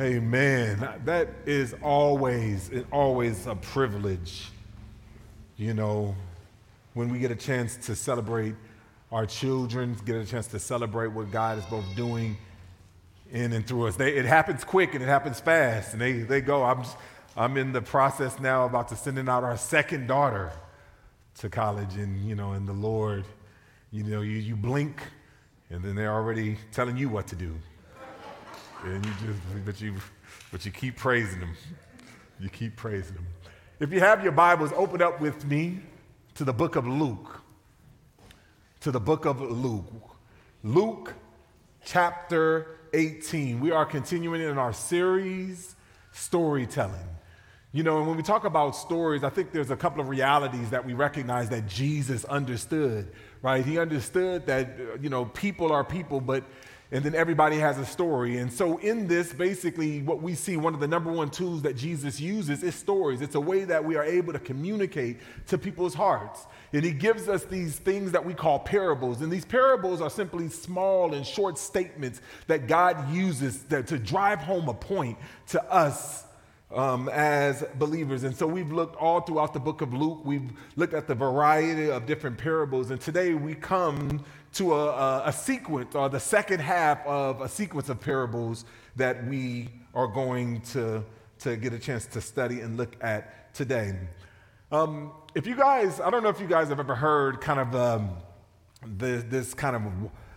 Amen. That is always, always a privilege, you know, when we get a chance to celebrate our children, get a chance to celebrate what God is both doing in and through us. They, it happens quick and it happens fast, and they, they go. I'm, I'm in the process now about to sending out our second daughter to college, and, you know, and the Lord, you know, you, you blink, and then they're already telling you what to do. And you just, but you, but you keep praising them. You keep praising them. If you have your Bibles, open up with me to the book of Luke. To the book of Luke. Luke chapter 18. We are continuing in our series, Storytelling. You know, and when we talk about stories, I think there's a couple of realities that we recognize that Jesus understood, right? He understood that, you know, people are people, but and then everybody has a story. And so, in this, basically, what we see one of the number one tools that Jesus uses is stories. It's a way that we are able to communicate to people's hearts. And he gives us these things that we call parables. And these parables are simply small and short statements that God uses to, to drive home a point to us um, as believers. And so we've looked all throughout the book of Luke, we've looked at the variety of different parables. And today we come to a, a, a, sequence or the second half of a sequence of parables that we are going to, to get a chance to study and look at today. Um, if you guys, I don't know if you guys have ever heard kind of um, this, this, kind of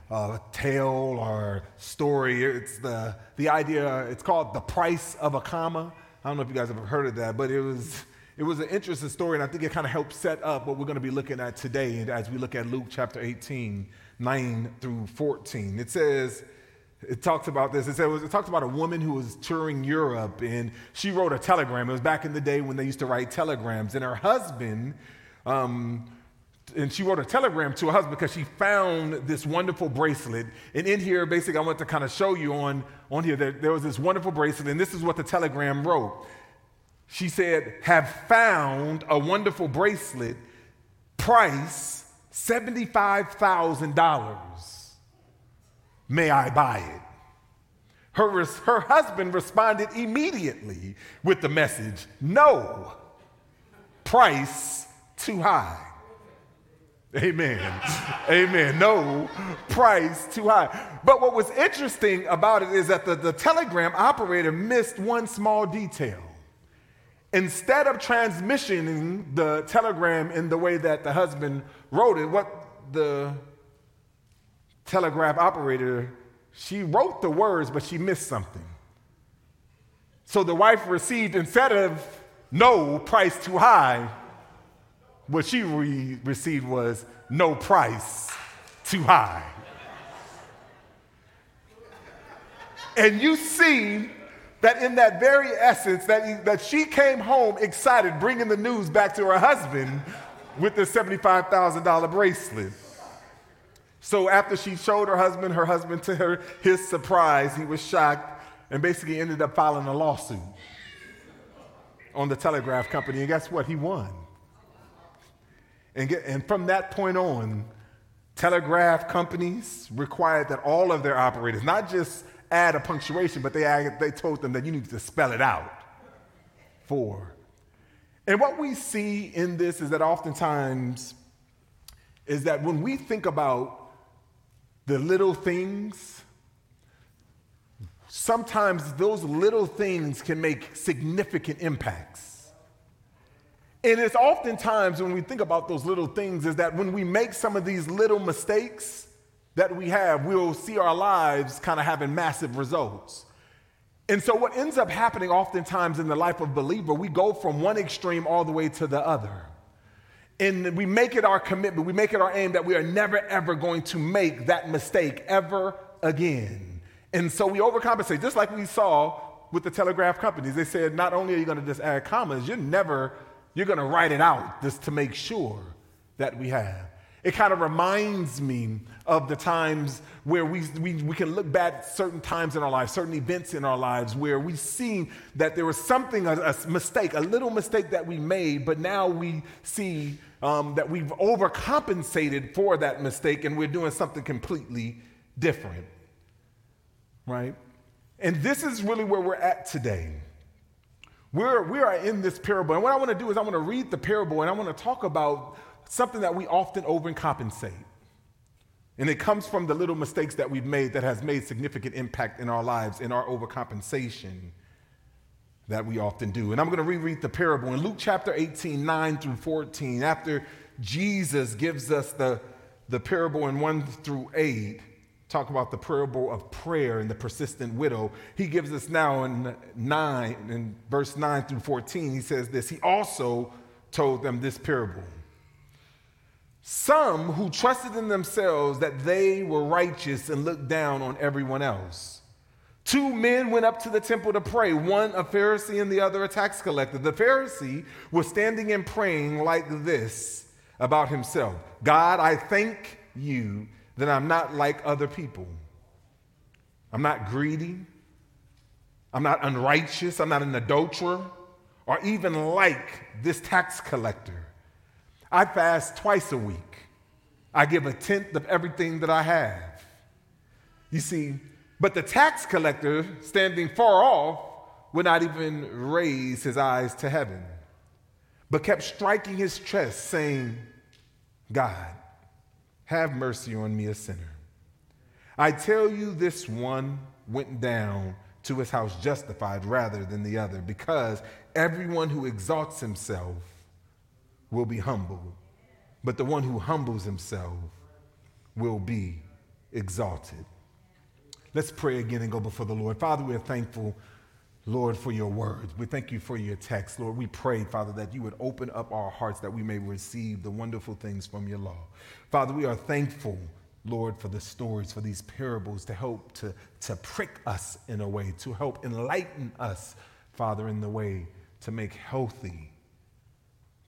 uh, tale or story. It's the, the idea, it's called The Price of a Comma. I don't know if you guys have ever heard of that, but it was it was an interesting story, and I think it kind of helped set up what we're going to be looking at today as we look at Luke chapter 18, 9 through 14. It says, it talks about this. It, says, it talks about a woman who was touring Europe, and she wrote a telegram. It was back in the day when they used to write telegrams, and her husband, um, and she wrote a telegram to her husband because she found this wonderful bracelet. And in here, basically, I want to kind of show you on, on here that there was this wonderful bracelet, and this is what the telegram wrote. She said, Have found a wonderful bracelet, price $75,000. May I buy it? Her, her husband responded immediately with the message No, price too high. Amen. Amen. No price too high. But what was interesting about it is that the, the telegram operator missed one small detail. Instead of transmitting the telegram in the way that the husband wrote it, what the telegraph operator, she wrote the words, but she missed something. So the wife received, instead of no price too high, what she re- received was no price too high. And you see that in that very essence, that, he, that she came home excited, bringing the news back to her husband with the $75,000 bracelet. So after she showed her husband, her husband, to her, his surprise, he was shocked and basically ended up filing a lawsuit on the telegraph company. And guess what? He won. And, get, and from that point on, telegraph companies required that all of their operators, not just add a punctuation, but they, they told them that you need to spell it out. For. And what we see in this is that oftentimes is that when we think about the little things, sometimes those little things can make significant impacts. And it's oftentimes when we think about those little things, is that when we make some of these little mistakes, that we have, we'll see our lives kind of having massive results. And so, what ends up happening oftentimes in the life of believer, we go from one extreme all the way to the other. And we make it our commitment, we make it our aim that we are never ever going to make that mistake ever again. And so we overcompensate, just like we saw with the telegraph companies. They said, not only are you going to just add commas, you're never, you're going to write it out just to make sure that we have. It kind of reminds me of the times where we, we, we can look back at certain times in our lives, certain events in our lives where we see that there was something, a, a mistake, a little mistake that we made, but now we see um, that we've overcompensated for that mistake and we're doing something completely different. Right? And this is really where we're at today. We're, we are in this parable. And what I want to do is I want to read the parable and I want to talk about something that we often overcompensate. And it comes from the little mistakes that we've made that has made significant impact in our lives, in our overcompensation that we often do. And I'm going to reread the parable in Luke chapter 18, 9 through 14. After Jesus gives us the, the parable in 1 through 8, talk about the parable of prayer and the persistent widow. He gives us now in 9, in verse 9 through 14, he says this. He also told them this parable. Some who trusted in themselves that they were righteous and looked down on everyone else. Two men went up to the temple to pray, one a Pharisee and the other a tax collector. The Pharisee was standing and praying like this about himself God, I thank you that I'm not like other people. I'm not greedy. I'm not unrighteous. I'm not an adulterer or even like this tax collector. I fast twice a week. I give a tenth of everything that I have. You see, but the tax collector, standing far off, would not even raise his eyes to heaven, but kept striking his chest, saying, God, have mercy on me, a sinner. I tell you, this one went down to his house justified rather than the other, because everyone who exalts himself will be humble, but the one who humbles himself will be exalted. Let's pray again and go before the Lord. Father, we are thankful, Lord, for your words. We thank you for your text. Lord, we pray, Father, that you would open up our hearts that we may receive the wonderful things from your law. Father, we are thankful, Lord, for the stories, for these parables to help to, to prick us in a way, to help enlighten us, Father, in the way to make healthy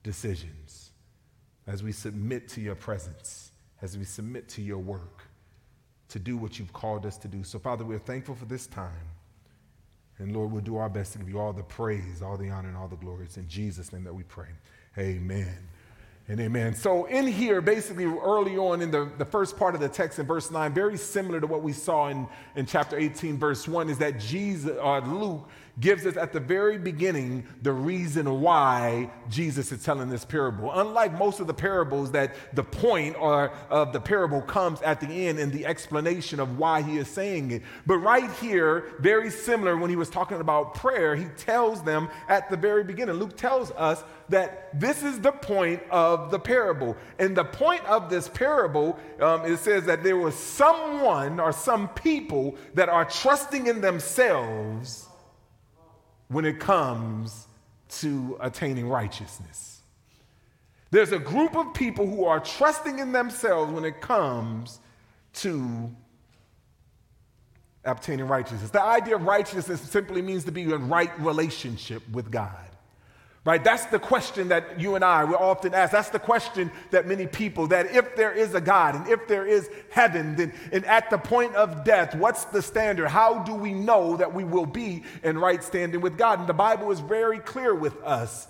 decisions as we submit to your presence, as we submit to your work to do what you've called us to do. So, Father, we're thankful for this time. And Lord, we'll do our best to give you all the praise, all the honor, and all the glory. It's in Jesus' name that we pray. Amen and amen. So, in here, basically, early on in the, the first part of the text in verse 9, very similar to what we saw in, in chapter 18, verse 1, is that Jesus, uh, Luke gives us at the very beginning the reason why Jesus is telling this parable. Unlike most of the parables, that the point or of the parable comes at the end in the explanation of why he is saying it. But right here, very similar when he was talking about prayer, he tells them at the very beginning. Luke tells us that this is the point of the parable. And the point of this parable, um, it says that there was someone or some people that are trusting in themselves when it comes to attaining righteousness. There's a group of people who are trusting in themselves when it comes to obtaining righteousness. The idea of righteousness simply means to be in right relationship with God. Right? That's the question that you and I will often ask. That's the question that many people that if there is a God and if there is heaven, then and at the point of death, what's the standard? How do we know that we will be in right standing with God? And the Bible is very clear with us.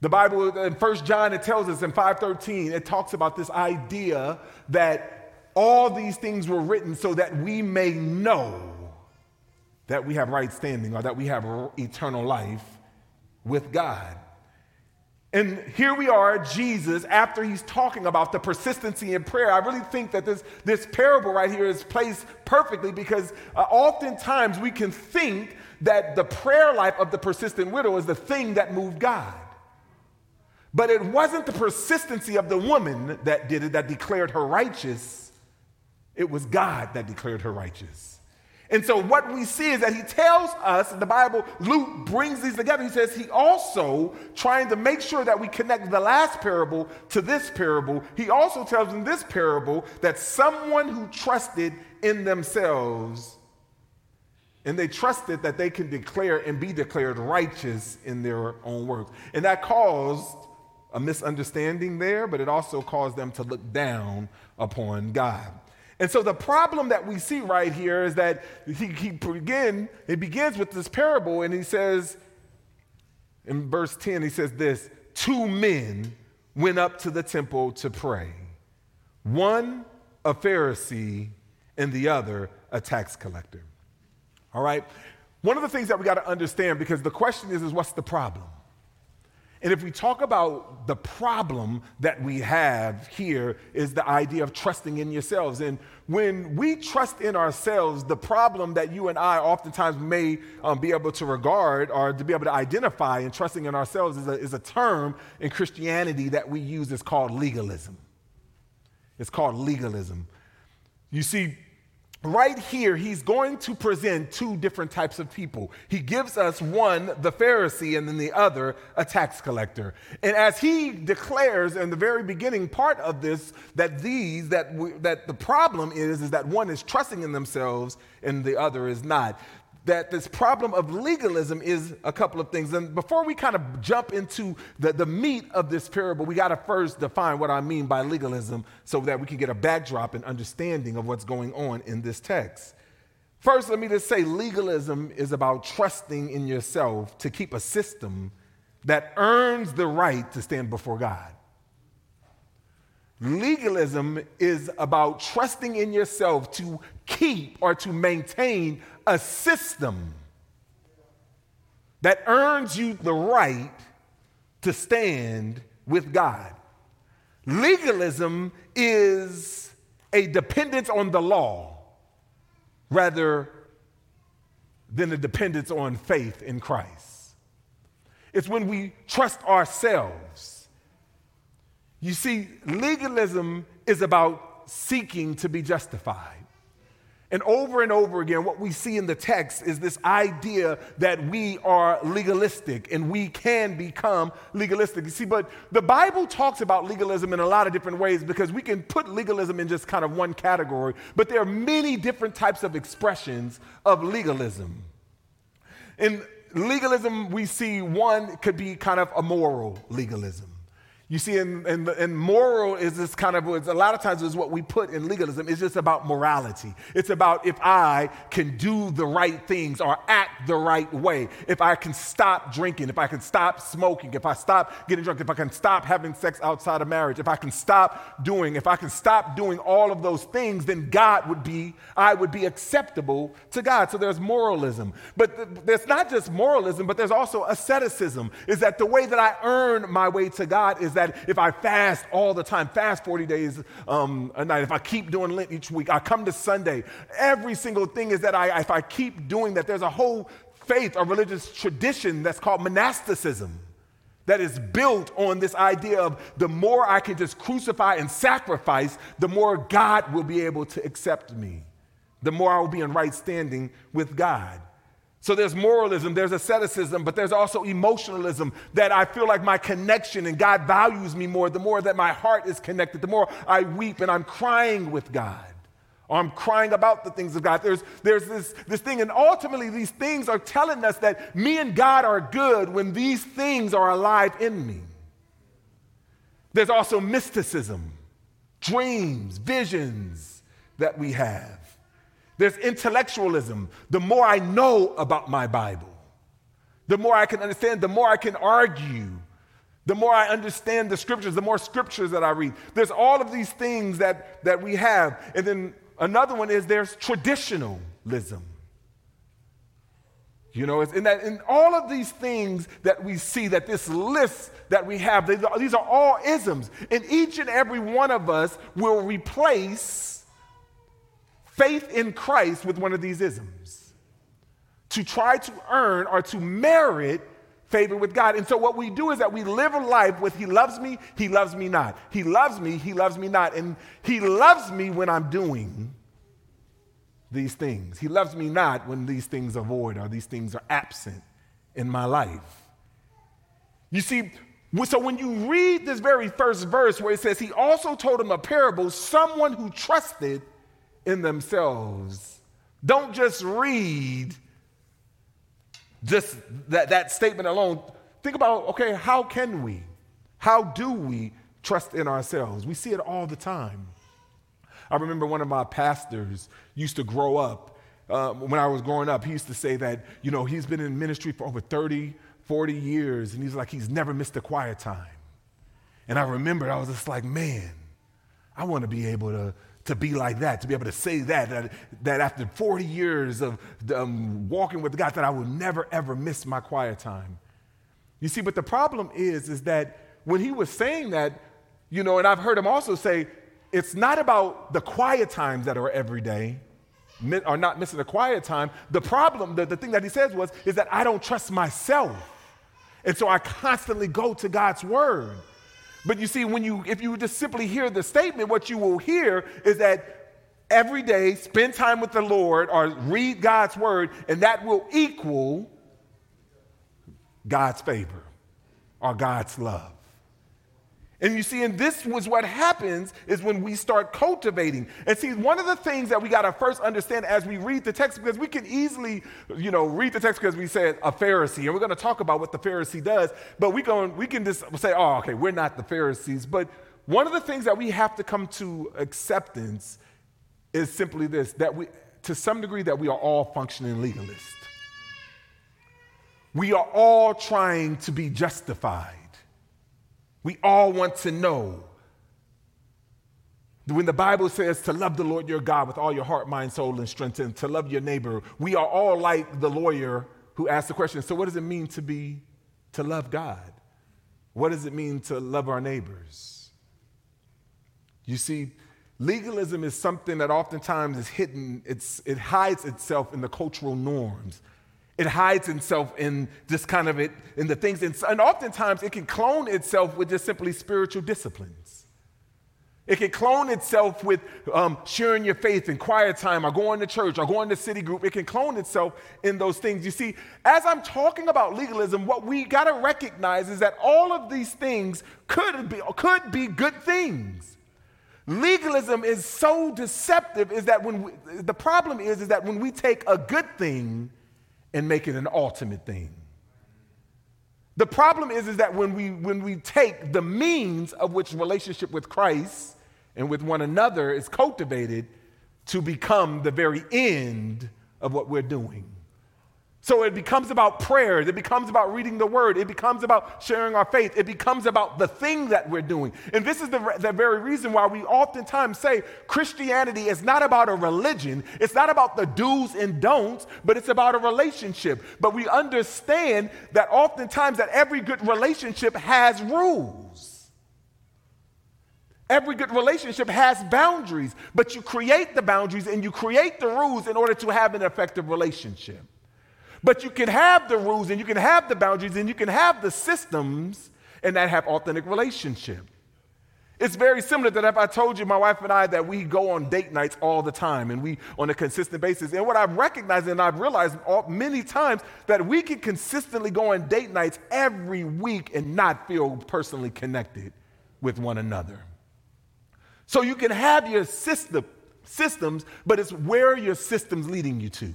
The Bible in First John it tells us in 5:13 it talks about this idea that all these things were written so that we may know that we have right standing or that we have eternal life with God. And here we are, Jesus, after he's talking about the persistency in prayer. I really think that this, this parable right here is placed perfectly because uh, oftentimes we can think that the prayer life of the persistent widow is the thing that moved God. But it wasn't the persistency of the woman that did it, that declared her righteous. It was God that declared her righteous. And so what we see is that he tells us, the Bible, Luke brings these together. He says he also, trying to make sure that we connect the last parable to this parable, he also tells in this parable that someone who trusted in themselves and they trusted that they can declare and be declared righteous in their own works. And that caused a misunderstanding there, but it also caused them to look down upon God. And so the problem that we see right here is that he, he begin, it begins with this parable, and he says, in verse 10, he says this two men went up to the temple to pray. One a Pharisee and the other a tax collector. All right? One of the things that we got to understand, because the question is, is what's the problem? And if we talk about the problem that we have here, is the idea of trusting in yourselves. And when we trust in ourselves, the problem that you and I oftentimes may um, be able to regard or to be able to identify in trusting in ourselves is a, is a term in Christianity that we use. It's called legalism. It's called legalism. You see, right here, he's going to present two different types of people. He gives us one, the Pharisee, and then the other, a tax collector. And as he declares in the very beginning part of this, that these, that, we, that the problem is, is that one is trusting in themselves and the other is not that this problem of legalism is a couple of things. And before we kind of jump into the, the meat of this parable, we got to first define what I mean by legalism so that we can get a backdrop and understanding of what's going on in this text. First, let me just say legalism is about trusting in yourself to keep a system that earns the right to stand before God. Legalism is about trusting in yourself to keep or to maintain a system that earns you the right to stand with God. Legalism is a dependence on the law rather than a dependence on faith in Christ. It's when we trust ourselves. You see, legalism is about seeking to be justified. And over and over again, what we see in the text is this idea that we are legalistic and we can become legalistic. You see, but the Bible talks about legalism in a lot of different ways because we can put legalism in just kind of one category, but there are many different types of expressions of legalism. In legalism, we see one could be kind of a moral legalism. You see, in, in, in, moral is this kind of, a lot of times is what we put in legalism. It's just about morality. It's about if I can do the right things or act the right way. If I can stop drinking, if I can stop smoking, if I stop getting drunk, if I can stop having sex outside of marriage, if I can stop doing, if I can stop doing all of those things, then God would be, I would be acceptable to God. So there's moralism. But th- there's not just moralism, but there's also asceticism. Is that the way that I earn my way to God is that if I fast all the time, fast 40 days um, a night, if I keep doing Lent each week, I come to Sunday, every single thing is that I, if I keep doing that, there's a whole faith or religious tradition that's called monasticism that is built on this idea of the more I can just crucify and sacrifice, the more God will be able to accept me, the more I will be in right standing with God. So there's moralism, there's asceticism, but there's also emotionalism that I feel like my connection and God values me more. The more that my heart is connected, the more I weep and I'm crying with God. Or I'm crying about the things of God. There's, there's this, this thing, and ultimately, these things are telling us that me and God are good when these things are alive in me. There's also mysticism, dreams, visions that we have. There's intellectualism. The more I know about my Bible, the more I can understand, the more I can argue, the more I understand the scriptures, the more scriptures that I read. There's all of these things that, that we have. And then another one is there's traditionalism. You know, in, that, in all of these things that we see, that this list that we have, these are all isms. And each and every one of us will replace faith in Christ with one of these isms to try to earn or to merit favor with God. And so what we do is that we live a life with He loves me, He loves me not. He loves me, He loves me not. And He loves me when I'm doing these things. He loves me not when these things are void or these things are absent in my life. You see, so when you read this very first verse where it says, He also told him a parable, someone who trusted in themselves. Don't just read just that, that statement alone. Think about, okay, how can we? How do we trust in ourselves? We see it all the time. I remember one of my pastors used to grow up. Uh, when I was growing up, he used to say that, you know, he's been in ministry for over 30, 40 years, and he's like, he's never missed a quiet time. And I remember I was just like, man, I want to be able to to be like that, to be able to say that, that, that after 40 years of um, walking with God, that I will never, ever miss my quiet time. You see, but the problem is, is that when he was saying that, you know, and I've heard him also say, it's not about the quiet times that are every day, or not missing a quiet time. The problem, the, the thing that he says was, is that I don't trust myself. And so I constantly go to God's word. But you see, when you if you just simply hear the statement, what you will hear is that every day spend time with the Lord or read God's word, and that will equal God's favor or God's love. And you see, and this was what happens is when we start cultivating. And see, one of the things that we got to first understand as we read the text, because we can easily, you know, read the text because we said a Pharisee, and we're going to talk about what the Pharisee does, but we, go, we can just say, oh, okay, we're not the Pharisees. But one of the things that we have to come to acceptance is simply this that we, to some degree, that we are all functioning legalists. We are all trying to be justified. We all want to know. When the Bible says to love the Lord your God with all your heart, mind, soul, and strength, and to love your neighbor, we are all like the lawyer who asked the question so, what does it mean to be, to love God? What does it mean to love our neighbors? You see, legalism is something that oftentimes is hidden, it's, it hides itself in the cultural norms. It hides itself in just kind of it, in the things, and oftentimes it can clone itself with just simply spiritual disciplines. It can clone itself with um, sharing your faith in quiet time or going to church or going to city group. It can clone itself in those things. You see, as I'm talking about legalism, what we got to recognize is that all of these things could be, could be good things. Legalism is so deceptive is that when we, the problem is, is that when we take a good thing and make it an ultimate thing. The problem is, is that when we, when we take the means of which relationship with Christ and with one another is cultivated to become the very end of what we're doing. So it becomes about prayers. It becomes about reading the word. It becomes about sharing our faith. It becomes about the thing that we're doing. And this is the, the very reason why we oftentimes say Christianity is not about a religion. It's not about the do's and don'ts, but it's about a relationship. But we understand that oftentimes that every good relationship has rules. Every good relationship has boundaries, but you create the boundaries and you create the rules in order to have an effective relationship. But you can have the rules and you can have the boundaries and you can have the systems and that have authentic relationship. It's very similar that if I told you, my wife and I, that we go on date nights all the time and we on a consistent basis. And what I've recognized and I've realized all, many times that we can consistently go on date nights every week and not feel personally connected with one another. So you can have your system, systems, but it's where your system's leading you to.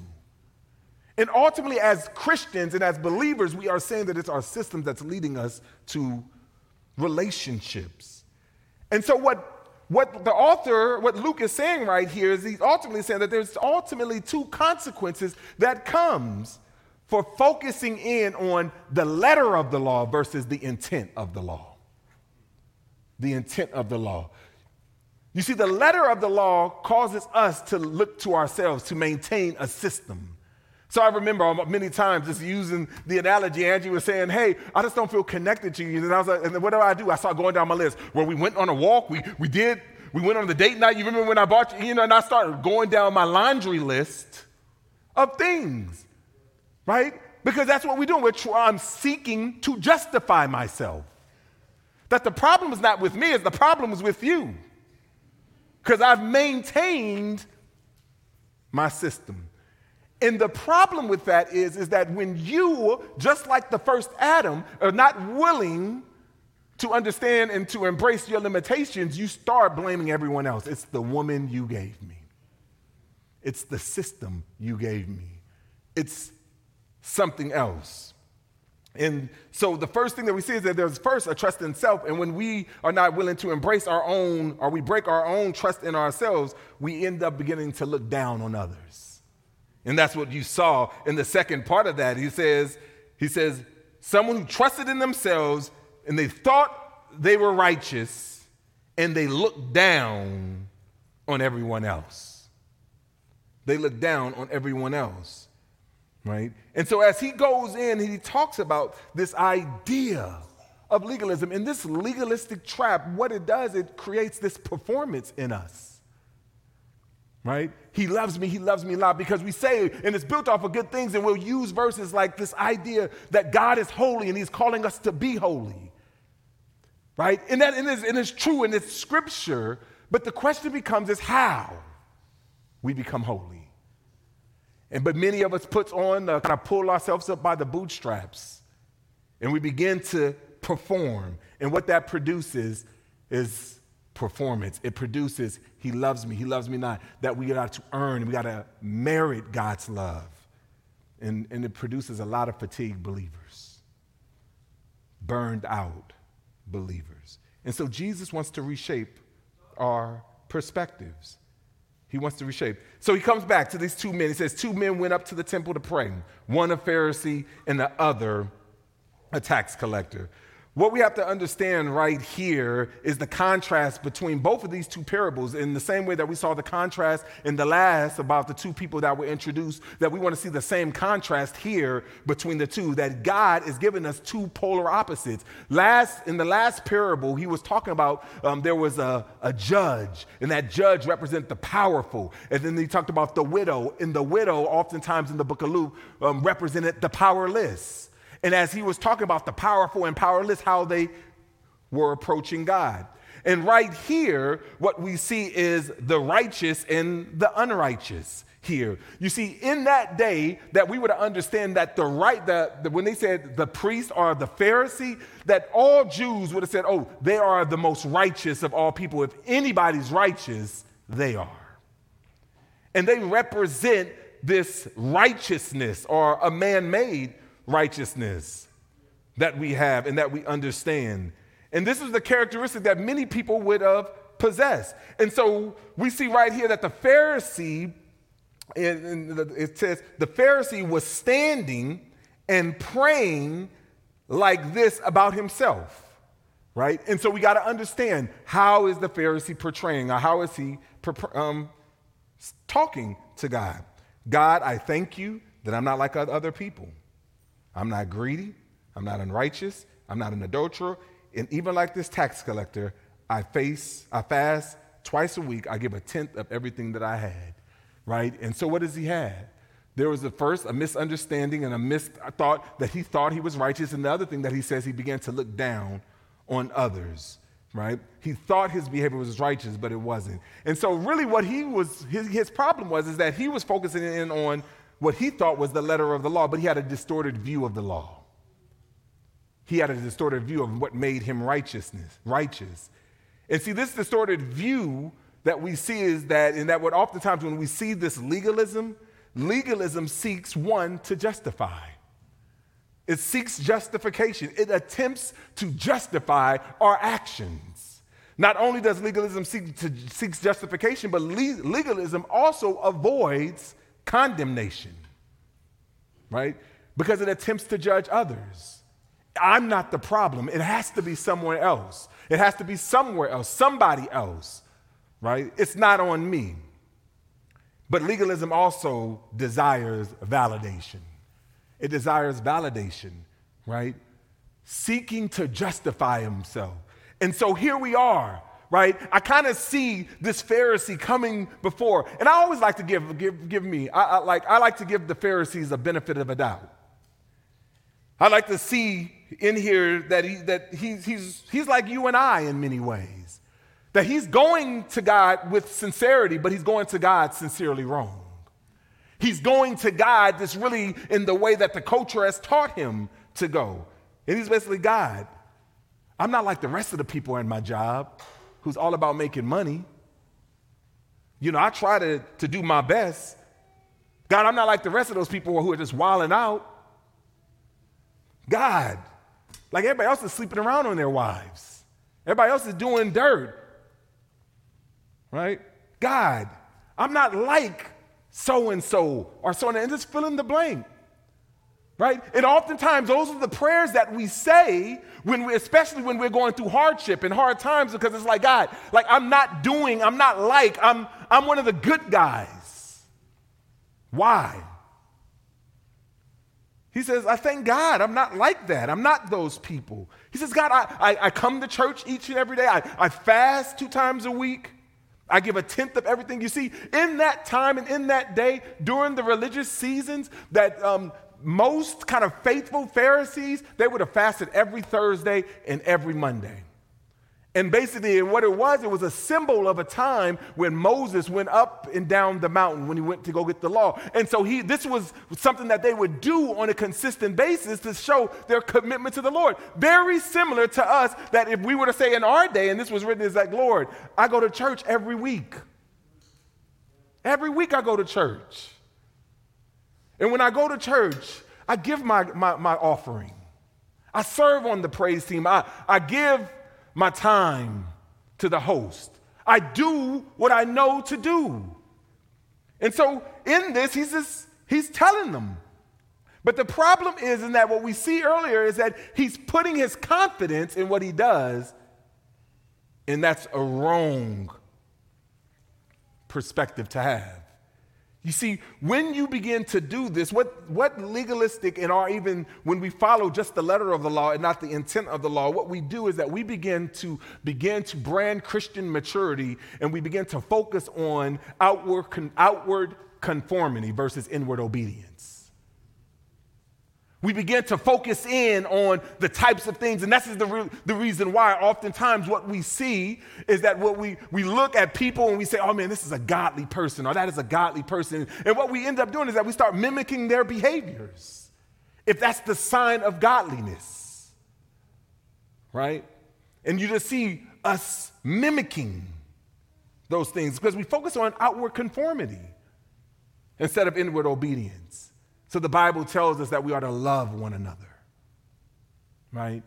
And ultimately, as Christians and as believers, we are saying that it's our system that's leading us to relationships. And so, what, what the author, what Luke is saying right here is he's ultimately saying that there's ultimately two consequences that comes for focusing in on the letter of the law versus the intent of the law. The intent of the law. You see, the letter of the law causes us to look to ourselves to maintain a system so I remember many times just using the analogy. Angie was saying, "Hey, I just don't feel connected to you." And I was like, "And what do I do?" I started going down my list. Where we went on a walk, we we did, we went on the date night. You remember when I bought you? You know, and I started going down my laundry list of things, right? Because that's what we're doing. We're I'm seeking to justify myself. That the problem is not with me; is the problem is with you. Because I've maintained my system. And the problem with that is, is that when you, just like the first Adam, are not willing to understand and to embrace your limitations, you start blaming everyone else. It's the woman you gave me, it's the system you gave me, it's something else. And so the first thing that we see is that there's first a trust in self. And when we are not willing to embrace our own, or we break our own trust in ourselves, we end up beginning to look down on others. And that's what you saw in the second part of that. He says, he says, someone who trusted in themselves and they thought they were righteous and they looked down on everyone else. They looked down on everyone else, right? And so as he goes in, he talks about this idea of legalism. And this legalistic trap, what it does, it creates this performance in us right? He loves me, he loves me a lot because we say, and it's built off of good things, and we'll use verses like this idea that God is holy and he's calling us to be holy, right? And that and it's, and it's true and it's scripture, but the question becomes is how we become holy. And but many of us puts on the kind of pull ourselves up by the bootstraps and we begin to perform. And what that produces is performance. It produces, He loves me, He loves me not, that we got to earn, we got to merit God's love. And, and it produces a lot of fatigued believers, burned out believers. And so Jesus wants to reshape our perspectives. He wants to reshape. So he comes back to these two men. He says, Two men went up to the temple to pray, one a Pharisee and the other a tax collector. What we have to understand right here is the contrast between both of these two parables in the same way that we saw the contrast in the last about the two people that were introduced, that we want to see the same contrast here between the two, that God is giving us two polar opposites. Last, in the last parable, he was talking about um, there was a, a judge, and that judge represents the powerful. And then he talked about the widow, and the widow, oftentimes in the book of Luke, um, represented the powerless. And as he was talking about the powerful and powerless, how they were approaching God. And right here, what we see is the righteous and the unrighteous here. You see, in that day, that we would understand that the right, the, the, when they said the priest or the Pharisee, that all Jews would have said, oh, they are the most righteous of all people. If anybody's righteous, they are. And they represent this righteousness or a man made righteousness that we have and that we understand. And this is the characteristic that many people would have possessed. And so we see right here that the Pharisee, it says, the Pharisee was standing and praying like this about himself. Right? And so we got to understand how is the Pharisee portraying or how is he um, talking to God? God, I thank you that I'm not like other people. I'm not greedy. I'm not unrighteous. I'm not an adulterer. And even like this tax collector, I face, I fast twice a week. I give a tenth of everything that I had, right? And so what does he have? There was the first a misunderstanding and a misthought that he thought he was righteous, and the other thing that he says he began to look down on others, right? He thought his behavior was righteous, but it wasn't. And so really what he was his, his problem was is that he was focusing in on what he thought was the letter of the law, but he had a distorted view of the law. He had a distorted view of what made him righteousness, righteous. And see, this distorted view that we see is that, and that what oftentimes when we see this legalism, legalism seeks one to justify. It seeks justification. It attempts to justify our actions. Not only does legalism seek to, seeks justification, but le- legalism also avoids condemnation, right? Because it attempts to judge others. I'm not the problem. It has to be somewhere else. It has to be somewhere else, somebody else, right? It's not on me. But legalism also desires validation. It desires validation, right? Seeking to justify himself. And so here we are right? I kind of see this Pharisee coming before, and I always like to give, give, give me, I, I, like, I like to give the Pharisees a benefit of a doubt. I like to see in here that, he, that he's, he's, he's like you and I in many ways. That he's going to God with sincerity, but he's going to God sincerely wrong. He's going to God that's really in the way that the culture has taught him to go. And he's basically God. I'm not like the rest of the people in my job who's all about making money. You know, I try to, to do my best. God, I'm not like the rest of those people who are just wilding out. God, like everybody else is sleeping around on their wives. Everybody else is doing dirt. Right? God, I'm not like so and so or so and just fill in the blank. Right? And oftentimes, those are the prayers that we say when we, especially when we're going through hardship and hard times, because it's like, God, like I'm not doing, I'm not like, I'm, I'm one of the good guys. Why? He says, I thank God I'm not like that. I'm not those people. He says, God, I, I, I come to church each and every day. I, I fast two times a week. I give a tenth of everything. You see, in that time and in that day, during the religious seasons, that um, most kind of faithful Pharisees, they would have fasted every Thursday and every Monday. And basically, and what it was, it was a symbol of a time when Moses went up and down the mountain when he went to go get the law. And so he, this was something that they would do on a consistent basis to show their commitment to the Lord. Very similar to us that if we were to say in our day, and this was written as like, Lord, I go to church every week. Every week I go to church. And when I go to church, I give my, my, my offering. I serve on the praise team. I, I give my time to the host. I do what I know to do. And so in this, he's just, he's telling them. But the problem is in that what we see earlier is that he's putting his confidence in what he does, and that's a wrong perspective to have. You see, when you begin to do this, what, what legalistic and or even when we follow just the letter of the law and not the intent of the law, what we do is that we begin to begin to brand Christian maturity and we begin to focus on outward, outward conformity versus inward obedience we begin to focus in on the types of things. And that's the, re- the reason why oftentimes what we see is that what we, we look at people and we say, oh man, this is a godly person or that is a godly person. And what we end up doing is that we start mimicking their behaviors. If that's the sign of godliness, right? And you just see us mimicking those things because we focus on outward conformity instead of inward obedience. So the Bible tells us that we are to love one another, right?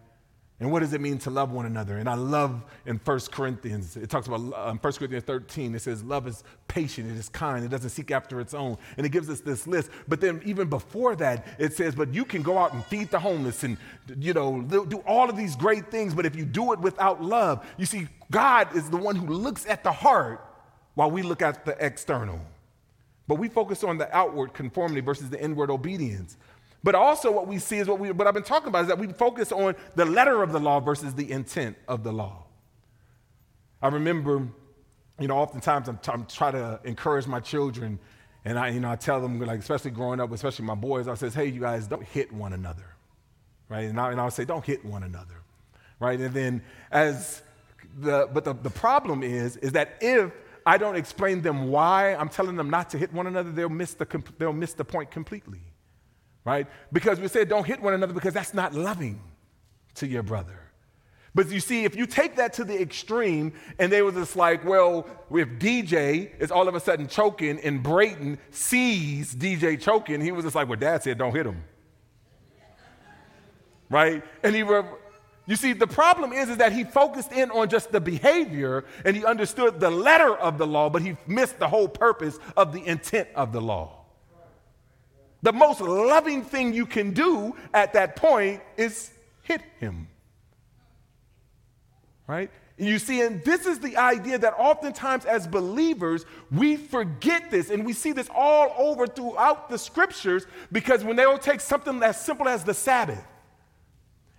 And what does it mean to love one another? And I love in 1 Corinthians, it talks about um, 1 Corinthians 13, it says, Love is patient, it is kind, it doesn't seek after its own. And it gives us this list. But then even before that, it says, But you can go out and feed the homeless and, you know, do all of these great things. But if you do it without love, you see, God is the one who looks at the heart while we look at the external. But we focus on the outward conformity versus the inward obedience. But also, what we see is what, we, what I've been talking about is that we focus on the letter of the law versus the intent of the law. I remember, you know, oftentimes I'm, t- I'm trying to encourage my children, and I, you know, I tell them, like, especially growing up, especially my boys, I says, hey, you guys, don't hit one another, right? And I, and I would say, don't hit one another, right? And then as the, but the, the problem is, is that if I don't explain them why I'm telling them not to hit one another, they'll miss the, they'll miss the point completely, right? Because we said don't hit one another because that's not loving to your brother. But you see, if you take that to the extreme, and they were just like, well, if DJ is all of a sudden choking and Brayton sees DJ choking, he was just like, well, dad said don't hit him. right? And he, you see, the problem is, is that he focused in on just the behavior and he understood the letter of the law, but he missed the whole purpose of the intent of the law. The most loving thing you can do at that point is hit him. Right? And you see, and this is the idea that oftentimes as believers, we forget this, and we see this all over throughout the scriptures because when they will take something as simple as the Sabbath,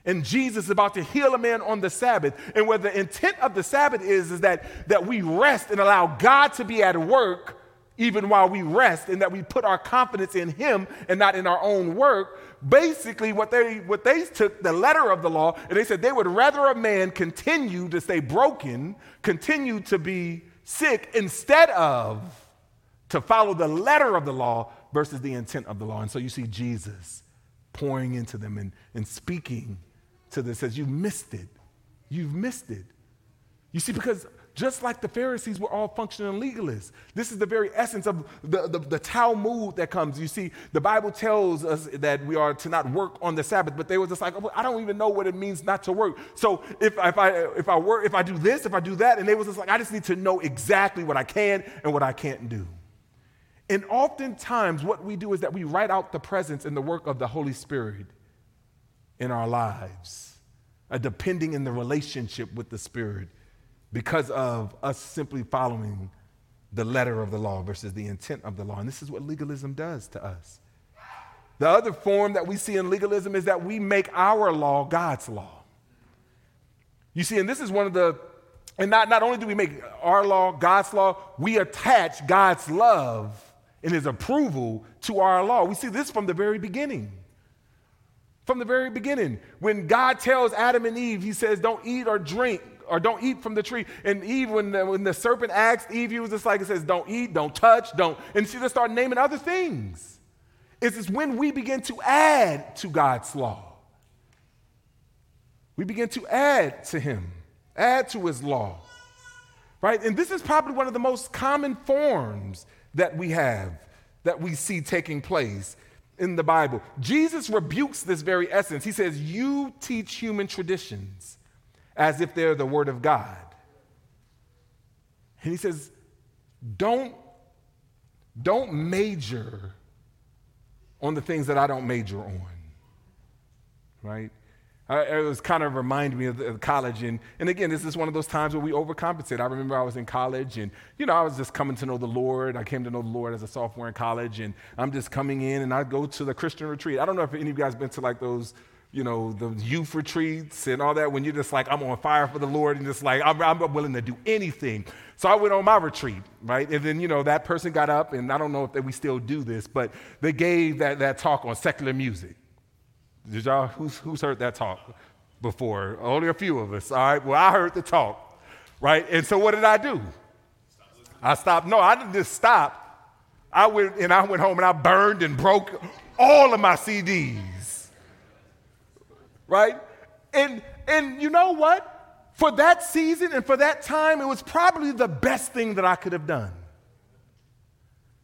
and Jesus is about to heal a man on the Sabbath. And where the intent of the Sabbath is, is that, that we rest and allow God to be at work even while we rest and that we put our confidence in him and not in our own work basically what they what they took the letter of the law and they said they would rather a man continue to stay broken continue to be sick instead of to follow the letter of the law versus the intent of the law and so you see jesus pouring into them and, and speaking to this says, You've missed it. You've missed it. You see, because just like the Pharisees were all functioning legalists, this is the very essence of the, the, the, Talmud that comes. You see, the Bible tells us that we are to not work on the Sabbath, but they were just like, oh, I don't even know what it means not to work. So if, if, I, if I work, if I do this, if I do that, and they was just like, I just need to know exactly what I can and what I can't do. And oftentimes, what we do is that we write out the presence and the work of the Holy Spirit in our lives, a depending in the relationship with the Spirit because of us simply following the letter of the law versus the intent of the law. And this is what legalism does to us. The other form that we see in legalism is that we make our law God's law. You see, and this is one of the, and not, not only do we make our law God's law, we attach God's love and his approval to our law. We see this from the very beginning. From the very beginning. When God tells Adam and Eve, he says, don't eat or drink or don't eat from the tree. And Eve, when the, when the serpent asked Eve, he was just like, it says, don't eat, don't touch, don't. And she just started naming other things. It's just when we begin to add to God's law. We begin to add to him, add to his law. Right? And this is probably one of the most common forms that we have, that we see taking place in the Bible. Jesus rebukes this very essence. He says, You teach human traditions as if they're the Word of God. And he says, Don't, don't major on the things that I don't major on. Right? It was kind of reminded me of, of college. And, and again, this is one of those times where we overcompensate. I remember I was in college and, you know, I was just coming to know the Lord. I came to know the Lord as a sophomore in college. And I'm just coming in and I go to the Christian retreat. I don't know if any of you guys been to like those, you know, the youth retreats and all that when you're just like, I'm on fire for the Lord and just like, I'm, I'm willing to do anything. So I went on my retreat, right? And then, you know, that person got up and I don't know if they, we still do this, but they gave that, that talk on secular music. Did y'all, who's, who's heard that talk before? Only a few of us, all right? Well, I heard the talk, right? And so what did I do? I stopped. No, I didn't just stop. I went and I went home and I burned and broke all of my CDs, right? And, and you know what? For that season and for that time, it was probably the best thing that I could have done.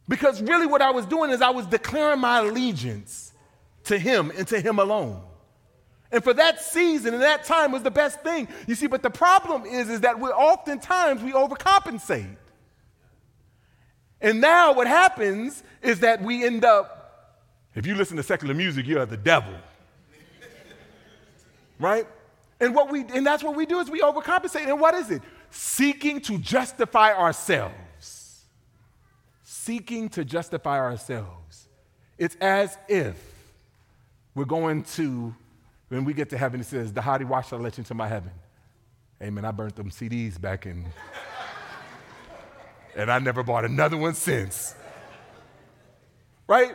Because really, what I was doing is I was declaring my allegiance to Him and to Him alone. And for that season and that time was the best thing. You see, but the problem is, is that we oftentimes we overcompensate. And now what happens is that we end up, if you listen to secular music, you're the devil. right? And what we and that's what we do is we overcompensate. And what is it? Seeking to justify ourselves. Seeking to justify ourselves. It's as if we're going to, when we get to heaven, it says, the Hadi wash shall let you into my heaven. Amen. I burnt them CDs back in, and I never bought another one since. Right?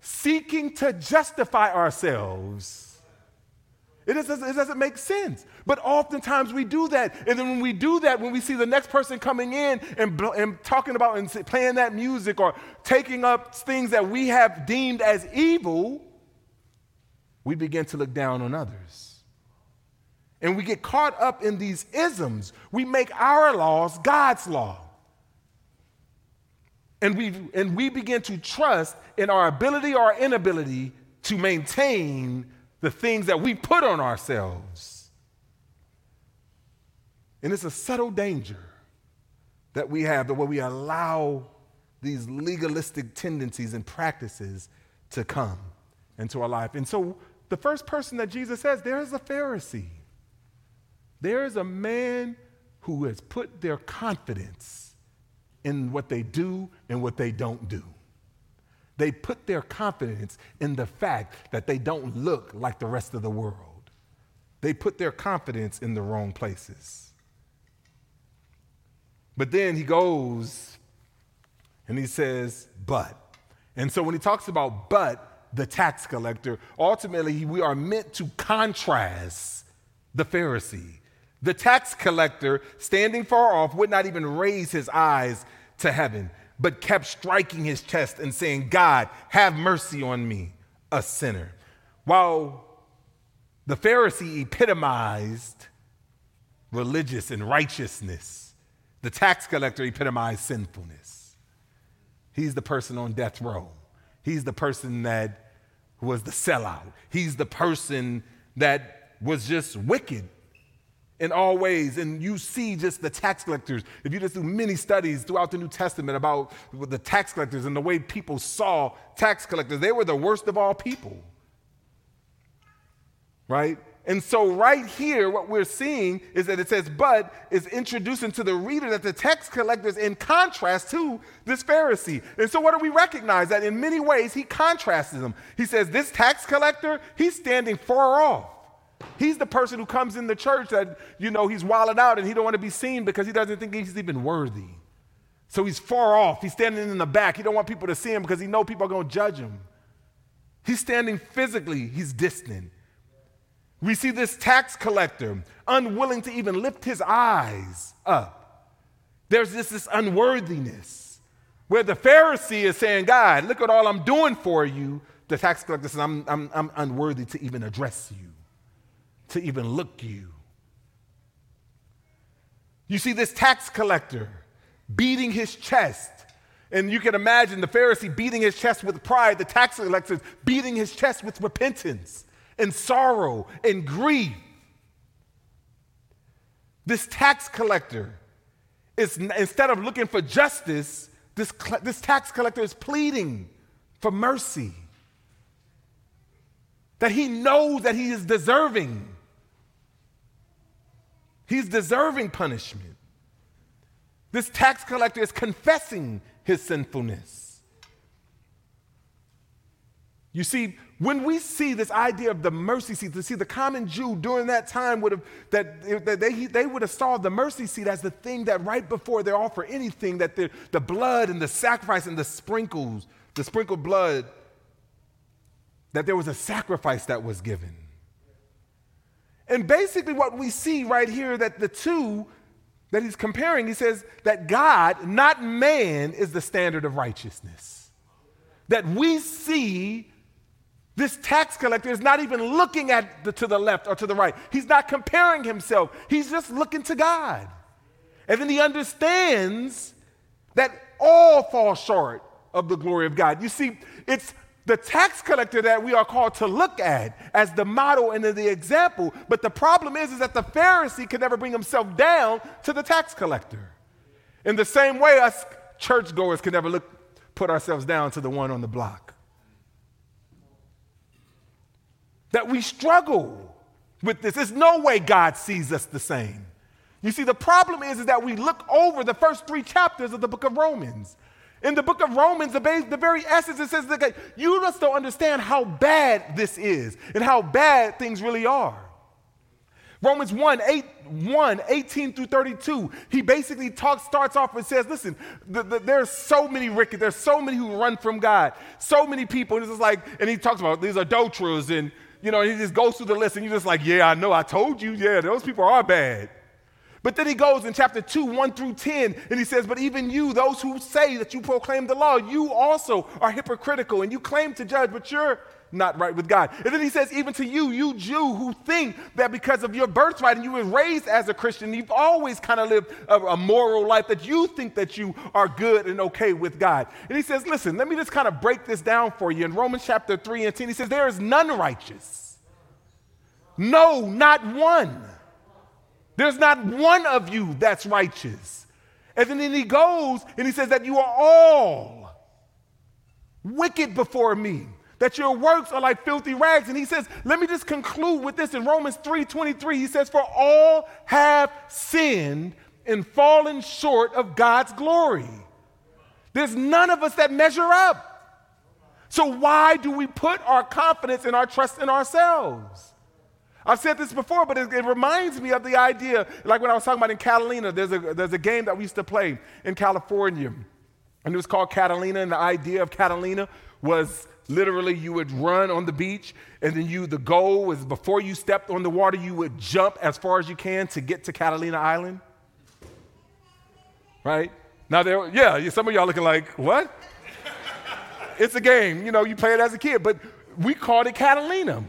Seeking to justify ourselves. It doesn't, it doesn't make sense. But oftentimes we do that. And then when we do that, when we see the next person coming in and, and talking about and playing that music or taking up things that we have deemed as evil, we begin to look down on others. And we get caught up in these isms. We make our laws God's law. And we, and we begin to trust in our ability or inability to maintain the things that we put on ourselves. And it's a subtle danger that we have, that where we allow these legalistic tendencies and practices to come into our life. And so the first person that Jesus says, there is a Pharisee. There is a man who has put their confidence in what they do and what they don't do. They put their confidence in the fact that they don't look like the rest of the world. They put their confidence in the wrong places. But then he goes and he says, but. And so when he talks about but, the tax collector. Ultimately, we are meant to contrast the Pharisee. The tax collector, standing far off, would not even raise his eyes to heaven, but kept striking his chest and saying, God, have mercy on me, a sinner. While the Pharisee epitomized religious and righteousness, the tax collector epitomized sinfulness. He's the person on death row. He's the person that was the sellout. He's the person that was just wicked in all ways. And you see just the tax collectors. If you just do many studies throughout the New Testament about the tax collectors and the way people saw tax collectors, they were the worst of all people. Right? And so, right here, what we're seeing is that it says, but is introducing to the reader that the tax collector is in contrast to this Pharisee. And so, what do we recognize? That in many ways, he contrasts them. He says, this tax collector, he's standing far off. He's the person who comes in the church that, you know, he's wilding out and he don't want to be seen because he doesn't think he's even worthy. So he's far off. He's standing in the back. He don't want people to see him because he know people are going to judge him. He's standing physically, he's distant. We see this tax collector unwilling to even lift his eyes up. There's this, this unworthiness where the Pharisee is saying, God, look at all I'm doing for you. The tax collector says, I'm, I'm, I'm unworthy to even address you to even look you. You see this tax collector beating his chest. And you can imagine the Pharisee beating his chest with pride, the tax collector beating his chest with repentance and sorrow and grief. This tax collector is, instead of looking for justice, this, this tax collector is pleading for mercy. That he knows that he is deserving. He's deserving punishment. This tax collector is confessing his sinfulness. You see, when we see this idea of the mercy seat, to see the common Jew during that time would have that, that they, they would have saw the mercy seat as the thing that right before they offer anything, that the, the blood and the sacrifice and the sprinkles, the sprinkled blood, that there was a sacrifice that was given. And basically, what we see right here that the two that he's comparing, he says that God, not man, is the standard of righteousness. That we see this tax collector is not even looking at the, to the left or to the right. He's not comparing himself. He's just looking to God. And then he understands that all fall short of the glory of God. You see, it's the tax collector that we are called to look at as the model and the example. But the problem is, is that the Pharisee can never bring himself down to the tax collector. In the same way, us churchgoers can never look, put ourselves down to the one on the block. That we struggle with this. There's no way God sees us the same. You see, the problem is, is that we look over the first three chapters of the book of Romans in the book of Romans, the, base, the very essence, it says that you just don't understand how bad this is and how bad things really are. Romans 1, 8, 1, 18 through 32, he basically talks, starts off and says, listen, the, the, there's so many wicked, there's so many who run from God, so many people, and it's like, and he talks about these adulterers, and you know, he just goes through the list, and you're just like, yeah, I know, I told you, yeah, those people are bad. But then he goes in chapter 2, 1 through 10, and he says, But even you, those who say that you proclaim the law, you also are hypocritical and you claim to judge, but you're not right with God. And then he says, Even to you, you Jew who think that because of your birthright and you were raised as a Christian, you've always kind of lived a, a moral life, that you think that you are good and okay with God. And he says, Listen, let me just kind of break this down for you. In Romans chapter 3 and 10, he says, There is none righteous. No, not one. There's not one of you that's righteous. And then he goes and he says that you are all wicked before me, that your works are like filthy rags. And he says, let me just conclude with this in Romans 3:23. He says, For all have sinned and fallen short of God's glory. There's none of us that measure up. So why do we put our confidence and our trust in ourselves? I've said this before, but it, it, reminds me of the idea, like when I was talking about in Catalina, there's a, there's a game that we used to play in California, and it was called Catalina, and the idea of Catalina was literally you would run on the beach, and then you, the goal was before you stepped on the water, you would jump as far as you can to get to Catalina Island. Right? Now, there, yeah, some of y'all looking like, what? it's a game, you know, you play it as a kid, but we called it Catalina.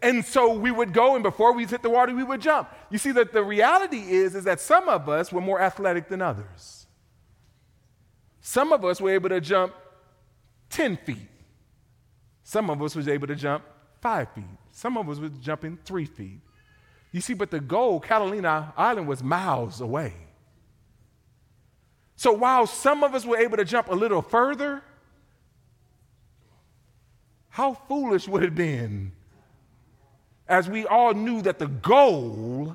And so we would go, and before we hit the water, we would jump. You see, that the reality is, is that some of us were more athletic than others. Some of us were able to jump 10 feet. Some of us was able to jump five feet. Some of us was jumping three feet. You see, but the goal, Catalina Island, was miles away. So while some of us were able to jump a little further, how foolish would it have been as we all knew that the goal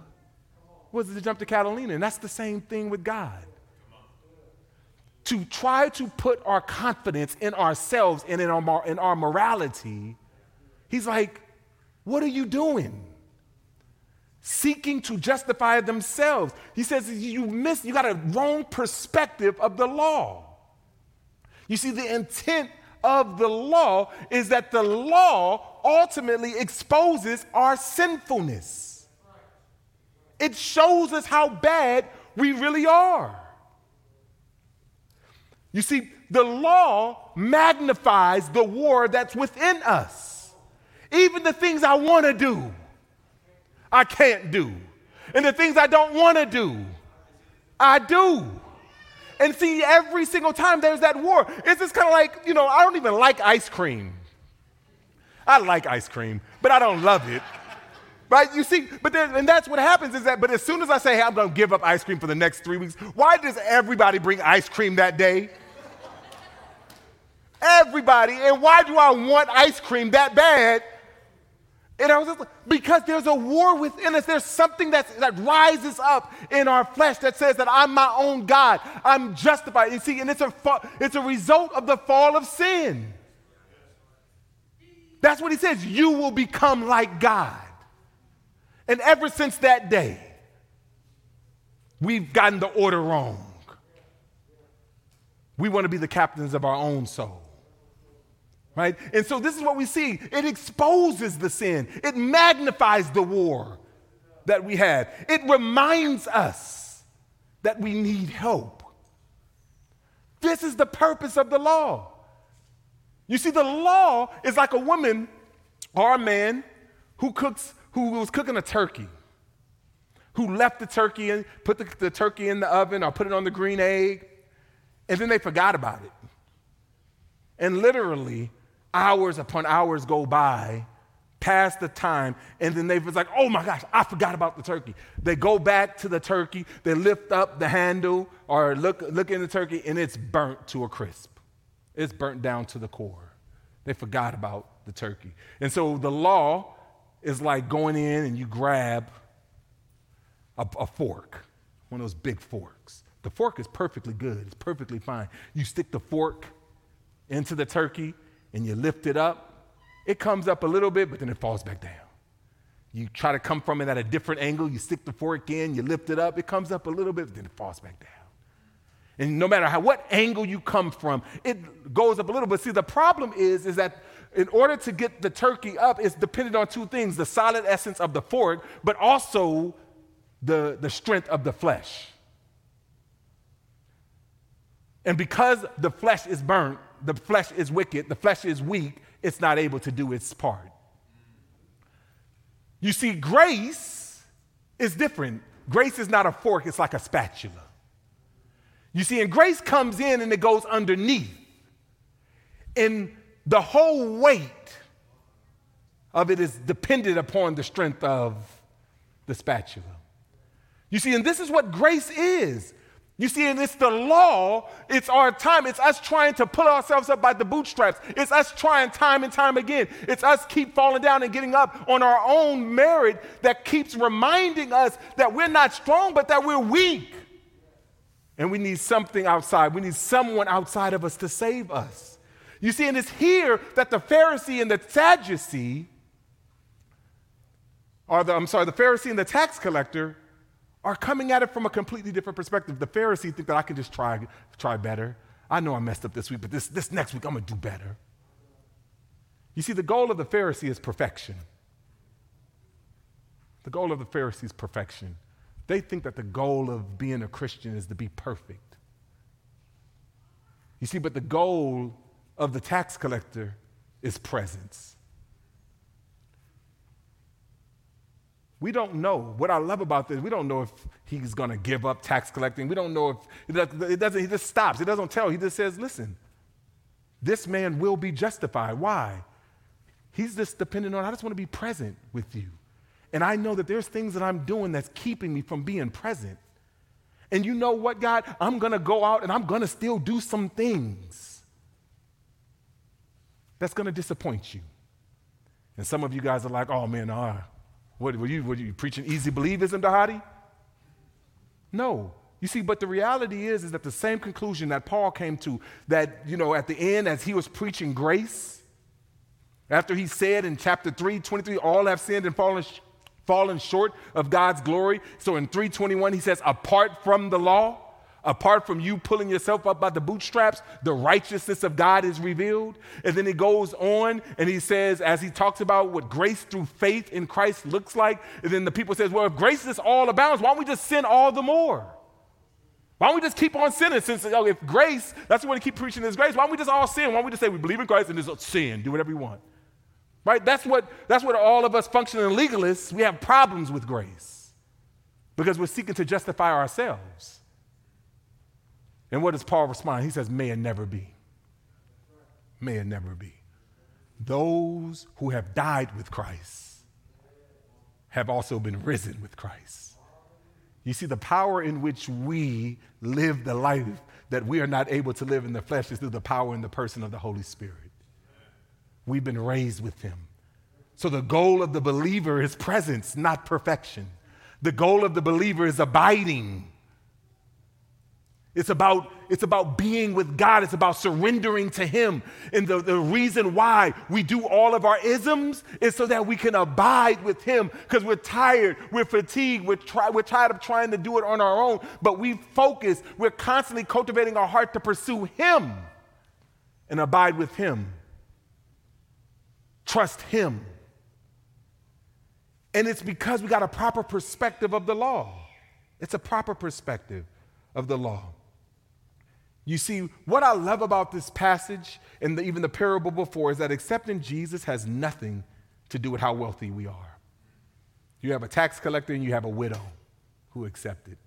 was to jump to Catalina? And that's the same thing with God. To try to put our confidence in ourselves and in our, in our morality, He's like, What are you doing? seeking to justify themselves. He says you miss, you got a wrong perspective of the law. You see, the intent of the law is that the law ultimately exposes our sinfulness. It shows us how bad we really are. You see, the law magnifies the war that's within us. Even the things I want to do, I can't do. And the things I don't want to do, I do. And see, every single time there's that war, it's just kind of like, you know, I don't even like ice cream. I like ice cream, but I don't love it. Right? You see, but then, and that's what happens is that, but as soon as I say, hey, I'm to give up ice cream for the next three weeks, why does everybody bring ice cream that day? Everybody. And why do I want ice cream that bad? And I was just like, because there's a war within us. There's something that's, that rises up in our flesh that says that I'm my own God. I'm justified. You see, and it's a, it's a result of the fall of sin. That's what he says. You will become like God. And ever since that day, we've gotten the order wrong. We want to be the captains of our own soul right? And so this is what we see it exposes the sin, it magnifies the war that we had, it reminds us that we need help. This is the purpose of the law. You see, the law is like a woman or a man who cooks, who was cooking a turkey, who left the turkey and put the, the turkey in the oven or put it on the green egg, and then they forgot about it. And literally, hours upon hours go by past the time, and then they was like, oh my gosh, I forgot about the turkey. They go back to the turkey, they lift up the handle or look, look in the turkey, and it's burnt to a crisp. It's burnt down to the core. They forgot about the turkey. And so the law is like going in and you grab a, a fork, one of those big forks. The fork is perfectly good, it's perfectly fine. You stick the fork into the turkey, and you lift it up, it comes up a little bit, but then it falls back down. You try to come from it at a different angle, you stick the fork in, you lift it up, it comes up a little bit, but then it falls back down. And no matter how what angle you come from, it goes up a little bit. See, the problem is, is that in order to get the turkey up, it's dependent on two things: the solid essence of the fork, but also the, the strength of the flesh. And because the flesh is burnt, the flesh is wicked, the flesh is weak, it's not able to do its part. You see, grace is different. Grace is not a fork, it's like a spatula. You see, and grace comes in and it goes underneath. And the whole weight of it is dependent upon the strength of the spatula. You see, and this is what grace is. You see, and it's the law, it's our time. It's us trying to pull ourselves up by the bootstraps. It's us trying time and time again. It's us keep falling down and getting up on our own merit that keeps reminding us that we're not strong, but that we're weak. And we need something outside. We need someone outside of us to save us. You see, and it's here that the Pharisee and the Sadducee, or the, I'm sorry, the Pharisee and the tax collector, are coming at it from a completely different perspective. The Pharisees think that I can just try, try better. I know I messed up this week, but this, this next week I'm to do better. You see, the goal of the Pharisee is perfection. The goal of the Pharisee is perfection. They think that the goal of being a Christian is to be perfect. You see, but the goal of the tax collector is presence. We don't know. What I love about this, we don't know if he's going to give up tax collecting. We don't know if it doesn't, he just stops. He doesn't tell. He just says, listen, this man will be justified. Why? He's just dependent on, I just want to be present with you. and I know that there's things that I'm doing that's keeping me from being present. And you know what, God? I'm going to go out and I'm going to still do some things that's going to disappoint you. And some of you guys are like, oh man, uh, what were you, were you preaching easy believism to Hadi? No. You see, but the reality is, is that the same conclusion that Paul came to, that, you know, at the end, as he was preaching grace, after he said in chapter 3, 23, all have sinned and fallen, fallen short of God's glory. So in 321, he says, apart from the law, apart from you pulling yourself up by the bootstraps, the righteousness of God is revealed. And then he goes on and he says, as he talks about what grace through faith in Christ looks like, and then the people says, well, if grace is all abounds, why don't we just sin all the more? Why don't we just keep on sinning? Since oh, if grace, that's what we keep preaching is grace. Why don't we just all sin? Why don't we just say we believe in Christ and just sin, do whatever you want? Right? That's what, that's what all of us functioning legalists, we have problems with grace because we're seeking to justify ourselves. And what does Paul respond? He says, May it never be. May it never be. Those who have died with Christ have also been risen with Christ. You see, the power in which we live the life that we are not able to live in the flesh is through the power in the person of the Holy Spirit. We've been raised with him. So the goal of the believer is presence, not perfection. The goal of the believer is abiding. It's about, it's about being with God. It's about surrendering to Him. And the, the reason why we do all of our isms is so that we can abide with Him because we're tired, we're fatigued, we're, try, we're tired of trying to do it on our own. But we focus, we're constantly cultivating our heart to pursue Him and abide with Him. Trust Him. And it's because we got a proper perspective of the law. It's a proper perspective of the law. You see, what I love about this passage and the, even the parable before is that accepting Jesus has nothing to do with how wealthy we are. You have a tax collector and you have a widow who accepted.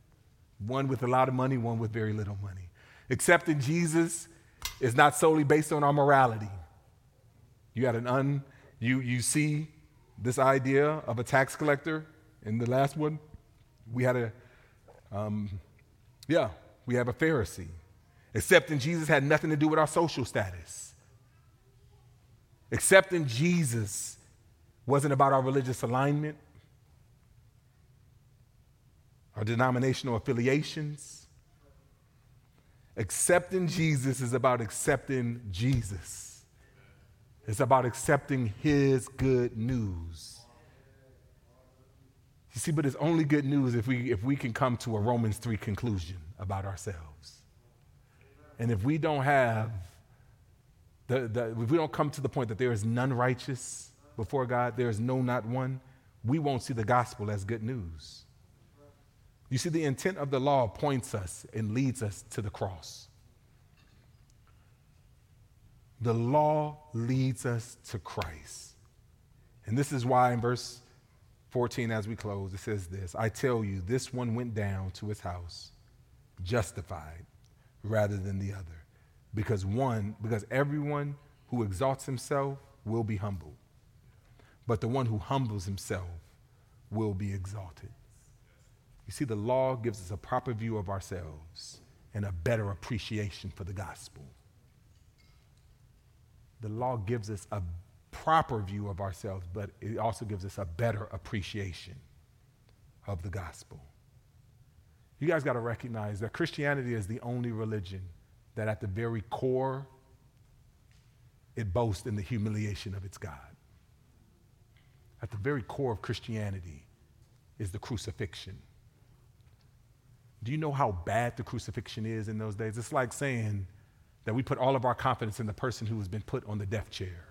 One with a lot of money, one with very little money. Accepting Jesus is not solely based on our morality. You had an un, you, you see this idea of a tax collector in the last one. We had a, um, yeah, we have a Pharisee Accepting Jesus had nothing to do with our social status. Accepting Jesus wasn't about our religious alignment, our denominational affiliations. Accepting Jesus is about accepting Jesus. It's about accepting his good news. You see, but it's only good news if we, if we can come to a Romans 3 conclusion about ourselves. And if we don't have, the, the, if we don't come to the point that there is none righteous before God, there is no, not one, we won't see the gospel as good news. You see, the intent of the law points us and leads us to the cross. The law leads us to Christ. And this is why in verse 14, as we close, it says this I tell you, this one went down to his house justified rather than the other. Because one, because everyone who exalts himself will be humbled, but the one who humbles himself will be exalted. You see, the law gives us a proper view of ourselves and a better appreciation for the gospel. The law gives us a proper view of ourselves, but it also gives us a better appreciation of the gospel. You guys got to recognize that Christianity is the only religion that, at the very core, it boasts in the humiliation of its God. At the very core of Christianity is the crucifixion. Do you know how bad the crucifixion is in those days? It's like saying that we put all of our confidence in the person who has been put on the death chair.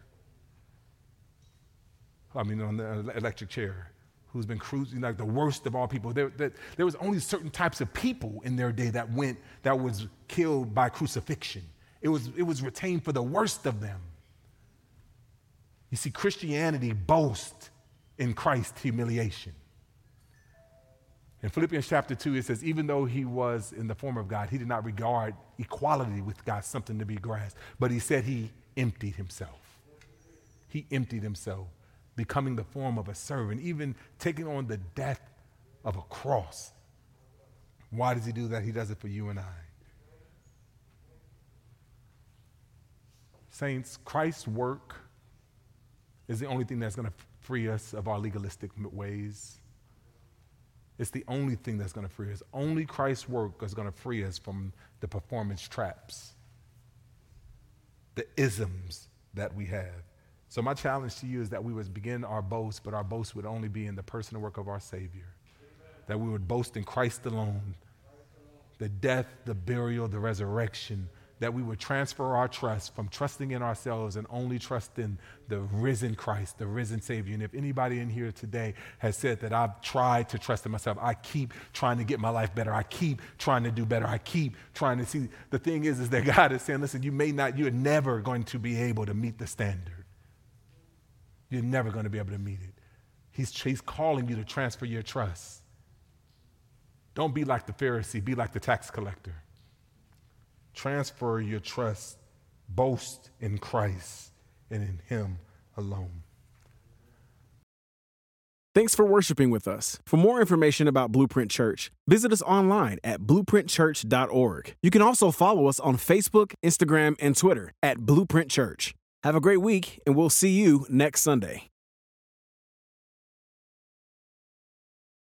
I mean, on the electric chair who's been cruising like the worst of all people. There, there, there, was only certain types of people in their day that went, that was killed by crucifixion. It was, it was retained for the worst of them. You see, Christianity boasts in Christ's humiliation. In Philippians chapter 2, it says, even though he was in the form of God, he did not regard equality with God something to be grasped, but he said he emptied himself. He emptied himself becoming the form of a servant, even taking on the death of a cross. Why does he do that? He does it for you and I. Saints, Christ's work is the only thing that's going to free us of our legalistic ways. It's the only thing that's going to free us. Only Christ's work is going to free us from the performance traps, the isms that we have. So, my challenge to you is that we would begin our boast, but our boast would only be in the personal work of our Savior. That we would boast in Christ alone, the death, the burial, the resurrection that we would transfer our trust from trusting in ourselves and only trust in the risen Christ, the risen Savior. And if anybody in here today has said that I've tried to trust in myself, I keep trying to get my life better, I keep trying to do better, I keep trying to see. The thing is, is that God is saying, listen, you may not, you're never going to be able to meet the standard. You're never going to be able to meet it. He's, he's calling you to transfer your trust. Don't be like the Pharisee, be like the tax collector. Transfer your trust, boast in Christ and in Him alone. Thanks for worshiping with us. For more information about Blueprint Church, visit us online at blueprintchurch.org. You can also follow us on Facebook, Instagram, and Twitter at Blueprint Church. Have a great week, and we'll see you next Sunday.